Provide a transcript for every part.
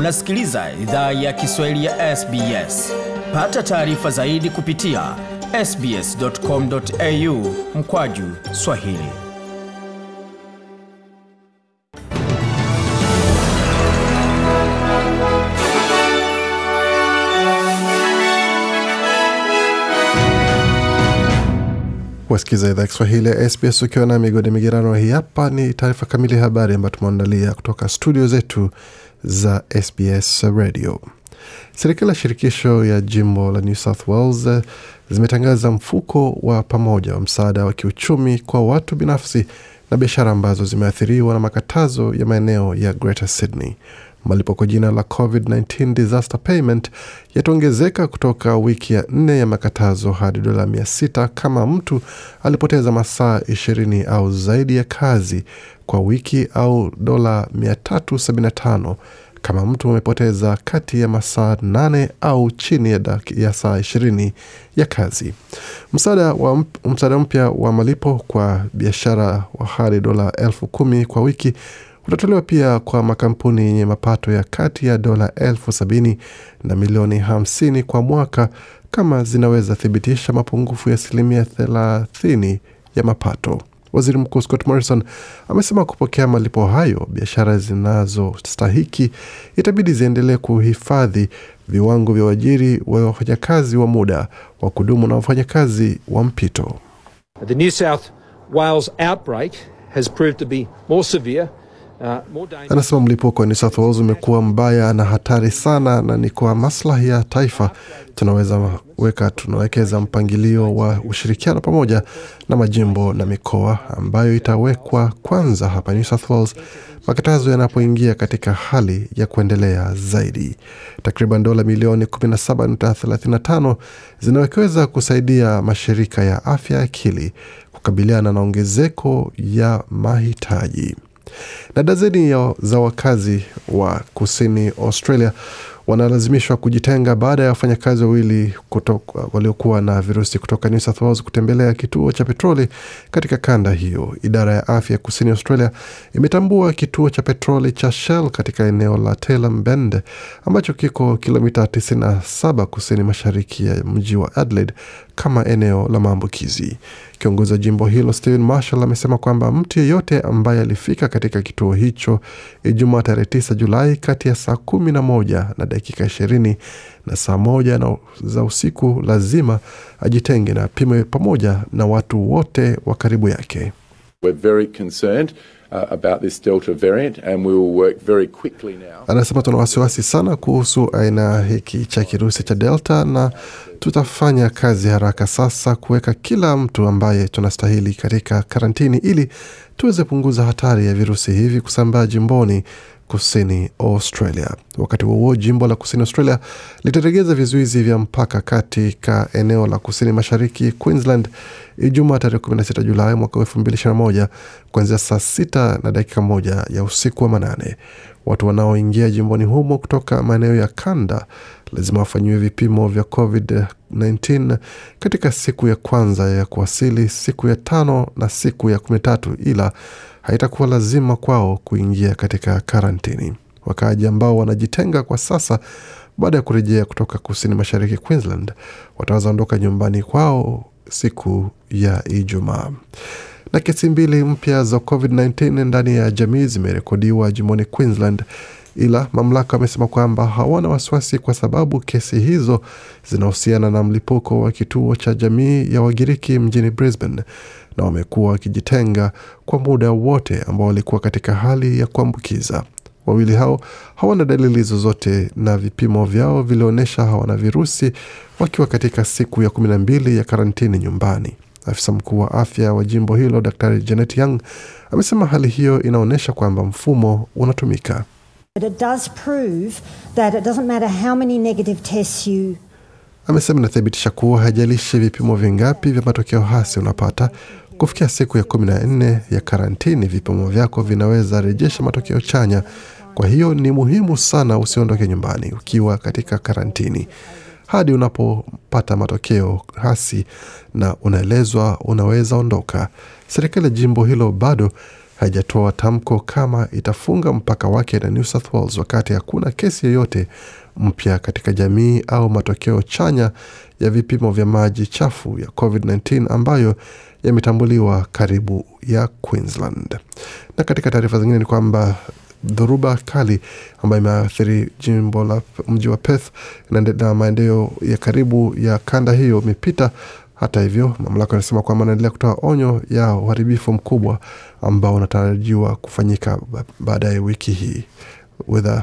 Unasikiliza idhaa ya Kiswahili ya SBS. Pata taarifa zaidi kupitia sbs.com.au mkwaju Swahili. wasikiza idhaa Kiswahili ya SBS ukiwa na migodi migerano. Hii hapa ni taarifa kamili ya habari ambayo tumeandalia kutoka studio zetu za SBS Radio. Serikali ya shirikisho ya jimbo la New South Wales eh, zimetangaza mfuko wa pamoja wa msaada wa kiuchumi kwa watu binafsi na biashara ambazo zimeathiriwa na makatazo ya maeneo ya Greater Sydney. Malipo kwa jina la COVID-19 Disaster Payment yataongezeka kutoka wiki ya nne ya makatazo hadi dola mia sita kama mtu alipoteza masaa ishirini au zaidi ya kazi kwa wiki au dola 375 kama mtu amepoteza kati ya masaa nane au chini ya, ya saa ishirini ya kazi. Msaada wa msaada mpya wa malipo kwa biashara wa hadi dola elfu kumi kwa wiki utatolewa pia kwa makampuni yenye mapato ya kati ya dola elfu sabini na milioni hamsini kwa mwaka kama zinaweza thibitisha mapungufu ya asilimia thelathini ya mapato. Waziri Mkuu Scott Morrison amesema kupokea malipo hayo, biashara zinazostahiki itabidi ziendelee kuhifadhi viwango vya uajiri wa wafanyakazi wa muda wa kudumu na wafanyakazi wa mpito. The New South Wales outbreak has proved to be more severe. Anasema mlipuko New South Wales umekuwa mbaya na hatari sana, na ni kwa maslahi ya taifa tunaweza weka tunawekeza mpangilio wa ushirikiano pamoja na majimbo na mikoa ambayo itawekwa kwanza hapa New South Wales makatazo yanapoingia katika hali ya kuendelea zaidi. Takriban dola milioni 17.35 zinawekeza kusaidia mashirika ya afya ya akili kukabiliana na ongezeko ya mahitaji na dazeni ya, za wakazi wa kusini Australia wanalazimishwa kujitenga baada ya wafanyakazi wawili waliokuwa na virusi kutoka New South Wales kutembelea kituo cha petroli katika kanda hiyo. Idara ya afya kusini Australia imetambua kituo cha petroli cha Shell katika eneo la Tailem Bend ambacho kiko kilomita 97 kusini mashariki ya mji wa Adelaide kama eneo la maambukizi. Kiongozi wa jimbo hilo Stephen Marshall amesema kwamba mtu yeyote ambaye alifika katika kituo hicho Ijumaa tarehe 9 Julai kati ya saa kumi na moja na dakika ishirini na saa moja na za usiku lazima ajitenge na apimwe pamoja na watu wote wa karibu yake. We're very concerned about this Delta variant and we will work very quickly now. Anasema tuna wasiwasi sana kuhusu aina hiki cha kirusi cha Delta na tutafanya kazi haraka sasa kuweka kila mtu ambaye tunastahili katika karantini ili tuweze punguza hatari ya virusi hivi kusambaa jimboni kusini Australia. Wakati huo jimbo la kusini Australia litaregeza vizuizi vya mpaka katika eneo la kusini mashariki Queensland Ijumaa tarehe 16 Julai mwaka 2021 kuanzia saa sita na dakika moja ya usiku wa manane. Watu wanaoingia jimboni humo kutoka maeneo ya kanda lazima wafanyiwe vipimo vya COVID-19 katika siku ya kwanza ya kuwasili, siku ya tano na siku ya kumi na tatu, ila haitakuwa lazima kwao kuingia katika karantini. Wakaaji ambao wanajitenga kwa sasa baada ya kurejea kutoka kusini mashariki Queensland wataweza ondoka nyumbani kwao siku ya Ijumaa. Na kesi mbili mpya za COVID-19 ndani ya jamii zimerekodiwa jimboni Queensland, ila mamlaka wamesema kwamba hawana wasiwasi kwa sababu kesi hizo zinahusiana na mlipuko wa kituo cha jamii ya Wagiriki mjini Brisbane, na wamekuwa wakijitenga kwa muda wote ambao walikuwa katika hali ya kuambukiza. Wawili hao hawana dalili zozote na vipimo vyao vilionyesha hawana virusi wakiwa katika siku ya kumi na mbili ya karantini nyumbani. Afisa mkuu wa afya wa jimbo hilo Daktari Janet Young amesema hali hiyo inaonyesha kwamba mfumo unatumika. But it does prove that it doesn't matter how many negative tests you Amesema inathibitisha kuwa haijalishi vipimo vingapi vya matokeo hasi unapata kufikia siku ya kumi na nne ya karantini, vipimo vyako vinaweza rejesha matokeo chanya. Kwa hiyo ni muhimu sana usiondoke nyumbani ukiwa katika karantini hadi unapopata matokeo hasi na unaelezwa unaweza ondoka. Serikali ya jimbo hilo bado haijatoa tamko kama itafunga mpaka wake na New South Wales wakati hakuna kesi yoyote mpya katika jamii au matokeo chanya ya vipimo vya maji chafu ya COVID-19 ambayo yametambuliwa karibu ya Queensland. Na katika taarifa zingine ni kwamba dhoruba kali ambayo imeathiri jimbo la mji wa Perth na maendeleo ya karibu ya kanda hiyo imepita. Hata hivyo, mamlaka anasema kwamba anaendelea kutoa onyo ya uharibifu mkubwa ambao unatarajiwa kufanyika baadaye wiki hii. Weather,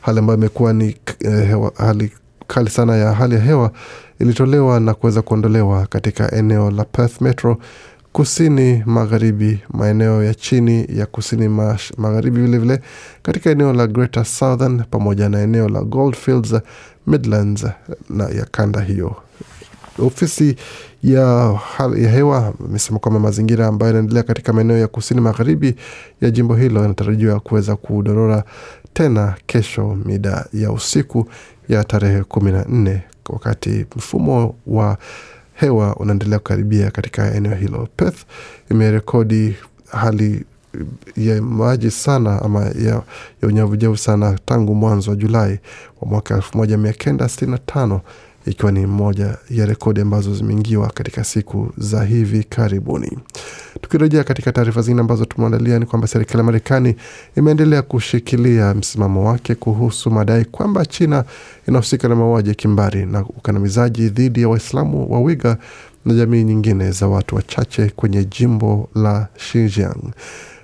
hali ambayo imekuwa ni eh, hali kali sana ya hali ya hewa ilitolewa na kuweza kuondolewa katika eneo la Perth Metro kusini magharibi, maeneo ya chini ya kusini mash, magharibi vilevile katika eneo la Greater Southern pamoja na eneo la Goldfields Midlands na ya kanda hiyo. Ofisi ya hali ya hewa imesema kwamba mazingira ambayo yanaendelea katika maeneo ya kusini magharibi ya jimbo hilo yanatarajiwa kuweza kudorora tena kesho mida ya usiku ya tarehe kumi na nne wakati mfumo wa hewa unaendelea kukaribia katika eneo hilo. Perth imerekodi hali ya maji sana ama ya, ya unyevuunyevu sana tangu mwanzo wa Julai wa mwaka 1965 ikiwa ni moja ya rekodi ambazo zimeingiwa katika siku za hivi karibuni. Tukirejea katika taarifa zingine ambazo tumeandalia ni kwamba serikali ya Marekani imeendelea kushikilia msimamo wake kuhusu madai kwamba China inahusika na mauaji ya kimbari na ukandamizaji dhidi ya Waislamu wa Wiga na jamii nyingine za watu wachache kwenye jimbo la Xinjiang.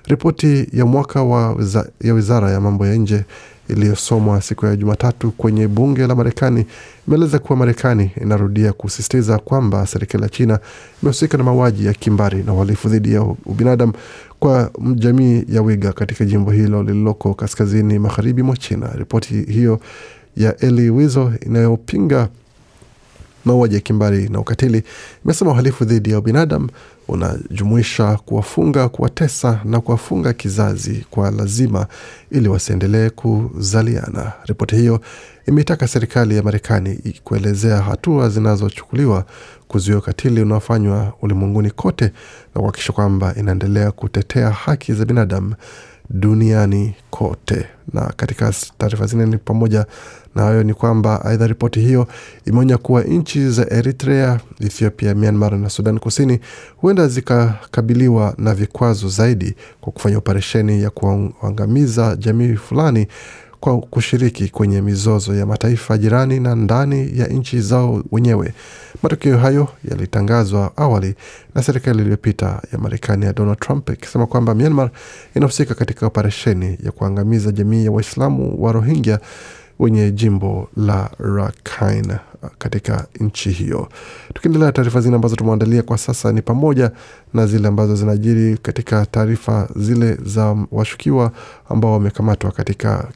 Ripoti ya mwaka wa ya wizara ya mambo ya nje iliyosomwa siku ya Jumatatu kwenye bunge la Marekani imeeleza kuwa Marekani inarudia kusisitiza kwamba serikali ya China imehusika na mauaji ya kimbari na uhalifu dhidi ya ubinadamu kwa jamii ya Wiga katika jimbo hilo lililoko kaskazini magharibi mwa China. Ripoti hiyo ya Eli Wizo inayopinga mauaji ya kimbari na ukatili imesema uhalifu dhidi ya ubinadamu unajumuisha kuwafunga, kuwatesa na kuwafunga kizazi kwa lazima ili wasiendelee kuzaliana. Ripoti hiyo imeitaka serikali ya Marekani kuelezea hatua zinazochukuliwa kuzuia ukatili unaofanywa ulimwenguni kote na kuhakikisha kwamba inaendelea kutetea haki za binadamu duniani kote. Na katika taarifa zingine ni pamoja na hayo ni kwamba aidha, ripoti hiyo imeonya kuwa nchi za Eritrea, Ethiopia, Myanmar na Sudan Kusini huenda zikakabiliwa na vikwazo zaidi kwa kufanya operesheni ya kuangamiza jamii fulani kwa kushiriki kwenye mizozo ya mataifa jirani na ndani ya nchi zao wenyewe. Matokeo hayo yalitangazwa awali na serikali iliyopita ya Marekani ya Donald Trump ikisema kwamba Myanmar inahusika katika operesheni ya kuangamiza jamii ya Waislamu wa Rohingya wenye jimbo la Rakhine katika nchi hiyo. Tukiendelea taarifa zingine ambazo tumeandalia kwa sasa ni pamoja na zile ambazo zinajiri katika taarifa zile za washukiwa ambao wamekamatwa katika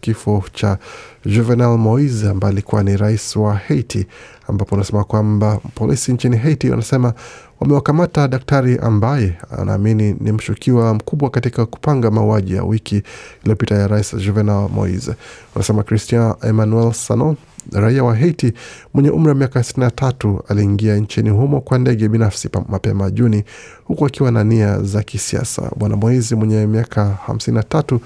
kifo cha Juvenal Moise ambaye alikuwa ni rais wa Haiti, ambapo anasema kwamba polisi nchini Haiti wanasema wamewakamata daktari ambaye anaamini ni mshukiwa mkubwa katika kupanga mauaji ya wiki iliyopita ya rais Juvenal Moise. Wanasema Christian Emmanuel Sano raia wa Haiti mwenye umri wa miaka 63 aliingia nchini humo kwa ndege binafsi mapema Juni, huku akiwa na nia za kisiasa. Bwana Moise mwenye miaka 53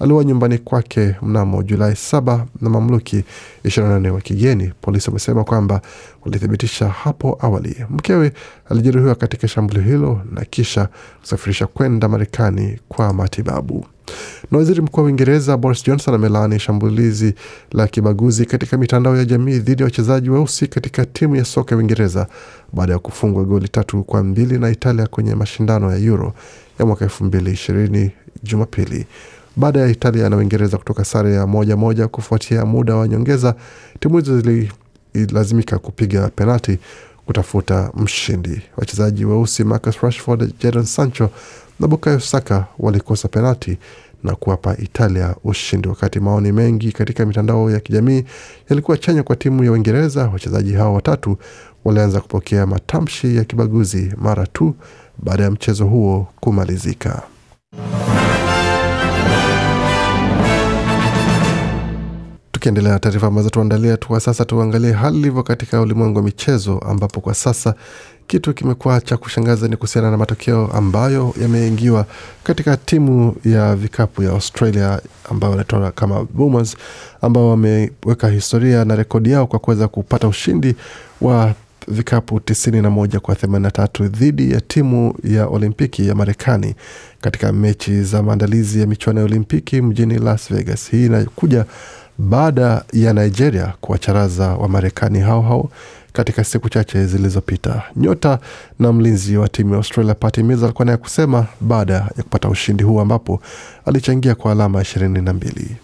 aliwa nyumbani kwake mnamo Julai saba na mamluki 24 wa kigeni. Polisi wamesema kwamba walithibitisha hapo awali mkewe alijeruhiwa katika shambulio hilo na kisha kusafirisha kwenda Marekani kwa matibabu. Na waziri mkuu wa Uingereza Boris Johnson amelaani shambulizi la kibaguzi katika mitandao ya jamii dhidi ya wachezaji weusi katika timu ya soka ya Uingereza baada ya kufungwa goli tatu kwa mbili na Italia kwenye mashindano ya Euro ya mwaka elfu mbili ishirini Jumapili. Baada ya Italia na Uingereza kutoka sare ya moja moja kufuatia muda wa nyongeza, timu hizo zililazimika kupiga penalti kutafuta mshindi. Wachezaji weusi Marcus Rashford, Jadon Sancho na Bukayo Saka walikosa penalti na kuwapa Italia ushindi. Wakati maoni mengi katika mitandao ya kijamii yalikuwa chanya kwa timu ya Uingereza, wachezaji hao watatu walianza kupokea matamshi ya kibaguzi mara tu baada ya mchezo huo kumalizika. Tukiendelea na taarifa ambazo tuandalia tu sasa, tuangalie hali ilivyo katika ulimwengu wa michezo, ambapo kwa sasa kitu kimekuwa cha kushangaza ni kuhusiana na matokeo ambayo yameingiwa katika timu ya vikapu ya Australia ambayo wanatoa kama Boomers ambao wameweka historia na rekodi yao kwa kuweza kupata ushindi wa vikapu 91 kwa 83 dhidi ya timu ya Olimpiki ya Marekani katika mechi za maandalizi ya michuano ya Olimpiki mjini Las Vegas. Hii inakuja baada ya Nigeria kuwacharaza wa Marekani hao hao katika siku chache zilizopita. Nyota na mlinzi wa timu ya Australia Patty Mills alikuwa naye kusema baada ya kupata ushindi huu ambapo alichangia kwa alama ishirini na mbili.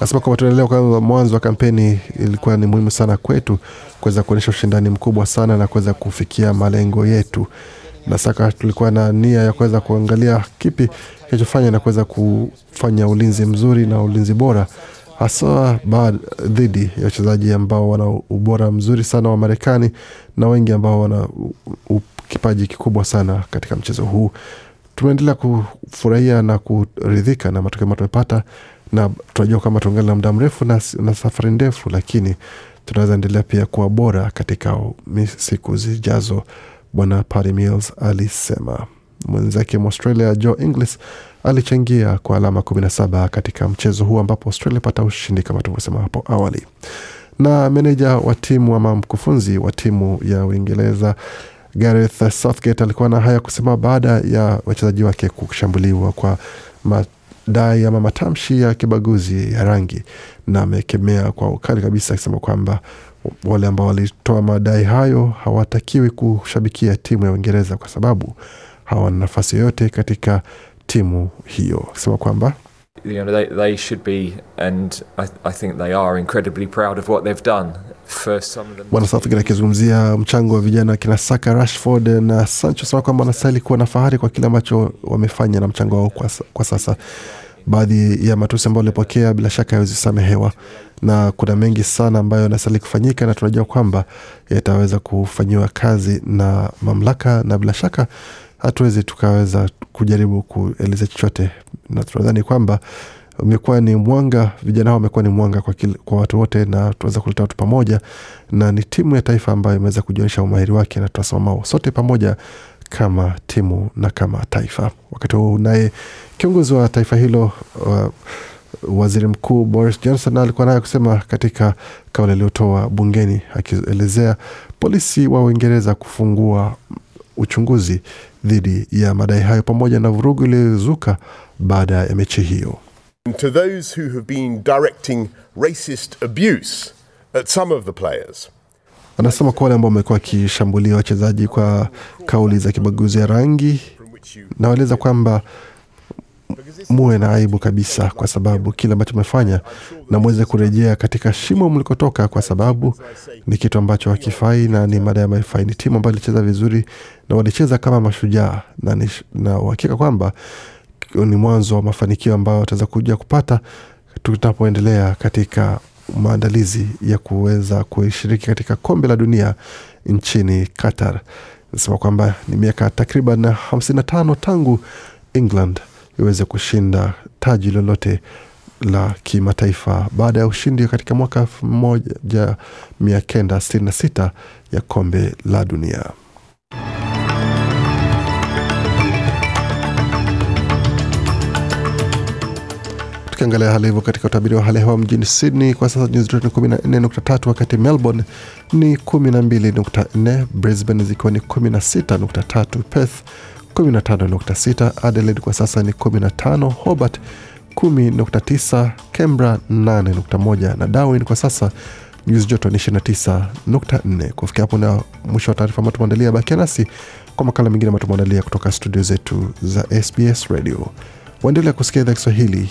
Nasema kwamba tunaelewa kwamba mwanzo wa kampeni ilikuwa ni muhimu sana kwetu kuweza kuonyesha ushindani mkubwa sana na kuweza kufikia malengo yetu, na saka tulikuwa na nia ya kuweza kuangalia kipi kinachofanya na kuweza kufanya ulinzi mzuri na ulinzi bora hasa dhidi ya wachezaji ambao wana ubora mzuri sana wa Marekani na wengi ambao wana kipaji kikubwa sana katika mchezo huu. Tumeendelea kufurahia na kuridhika na matokeo ambayo tumepata, na tunajua kwamba tuangali na muda mrefu na, na safari ndefu, lakini tunaweza endelea pia kuwa bora katika siku zijazo, Bwana Paddy Mills alisema. Mwenzake Mwaustralia Joe Inglis alichangia kwa alama 17 katika mchezo huu ambapo Australia ipata ushindi kama tulivyosema hapo awali. Na meneja wa timu ama mkufunzi wa timu ya Uingereza Gareth Southgate alikuwa na haya kusema baada ya wachezaji wake kushambuliwa kwa madai ama matamshi ya kibaguzi ya rangi, na amekemea kwa ukali kabisa akisema kwamba wale ambao walitoa madai hayo hawatakiwi kushabikia timu ya Uingereza kwa sababu hawana nafasi yoyote katika timu hiyo, akisema kwamba you know they, they should be and I, I think they are incredibly proud of what they've done for some of them Bwana Southgate akizungumzia mchango wa vijana kina Saka, Rashford na Sancho, sema kwamba wanastahili kuwa na fahari kwa kile ambacho wamefanya na mchango wao kwa, kwa sasa. Baadhi ya matusi ambayo alipokea bila shaka hawezi samehewa, na kuna mengi sana ambayo yanastahili kufanyika, na tunajua kwamba yataweza kufanyiwa kazi na mamlaka, na bila shaka hatuwezi tukaweza kujaribu kueleza chochote, na tunadhani kwamba umekuwa ni mwanga, vijana hao wamekuwa ni mwanga kwa, kil, kwa watu wote, na tunaweza kuleta watu pamoja, na ni timu ya taifa ambayo imeweza kujionyesha umahiri wake, na tunasimama sote pamoja kama timu na kama taifa. Wakati huu naye kiongozi wa taifa hilo uh, waziri mkuu Boris Johnson alikuwa naye kusema katika kauli aliyotoa bungeni akielezea polisi wa Uingereza kufungua uchunguzi dhidi ya madai hayo pamoja na vurugu iliyozuka baada ya mechi hiyo. To those who have been directing racist abuse at some of the players. Anasema kwa wale ambao wamekuwa wakishambulia wachezaji kwa kauli za kibaguzi ya rangi, nawaeleza kwamba muwe na aibu kabisa, kwa sababu kile ambacho mmefanya na mweze kurejea katika shimo mlikotoka, kwa sababu ni kitu ambacho hakifai na ni mada ya maifai. Ni timu ambayo ilicheza vizuri na walicheza kama mashujaa, na uhakika kwamba ni mwanzo wa mafanikio ambayo wataweza kuja kupata tutapoendelea katika maandalizi ya kuweza kushiriki katika kombe la dunia nchini Qatar. Nasema kwamba ni miaka takriban 55 tangu England iweze kushinda taji lolote la kimataifa baada ya ushindi katika mwaka 1966 ya kombe la dunia. Tukiangalia hali hivyo katika utabiri wa hali hewa mjini Sydney kwa sasa nyuzi joto ni 14.3, wakati Melbourne ni 12.4, Brisbane zikiwa ni 16.3, Perth 15.6, Adelaide kwa sasa ni 15, Hobart 10.9, Canberra 8.1 na Darwin kwa sasa nyuzi joto ni 29.4. Kufikia hapo na mwisho wa taarifa ambayo tumeandalia, bakia nasi kwa makala mengine ambayo tumeandalia kutoka studio zetu za SBS Radio. Waendelea kusikia idhaa Kiswahili